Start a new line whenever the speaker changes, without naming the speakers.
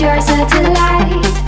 your satellite.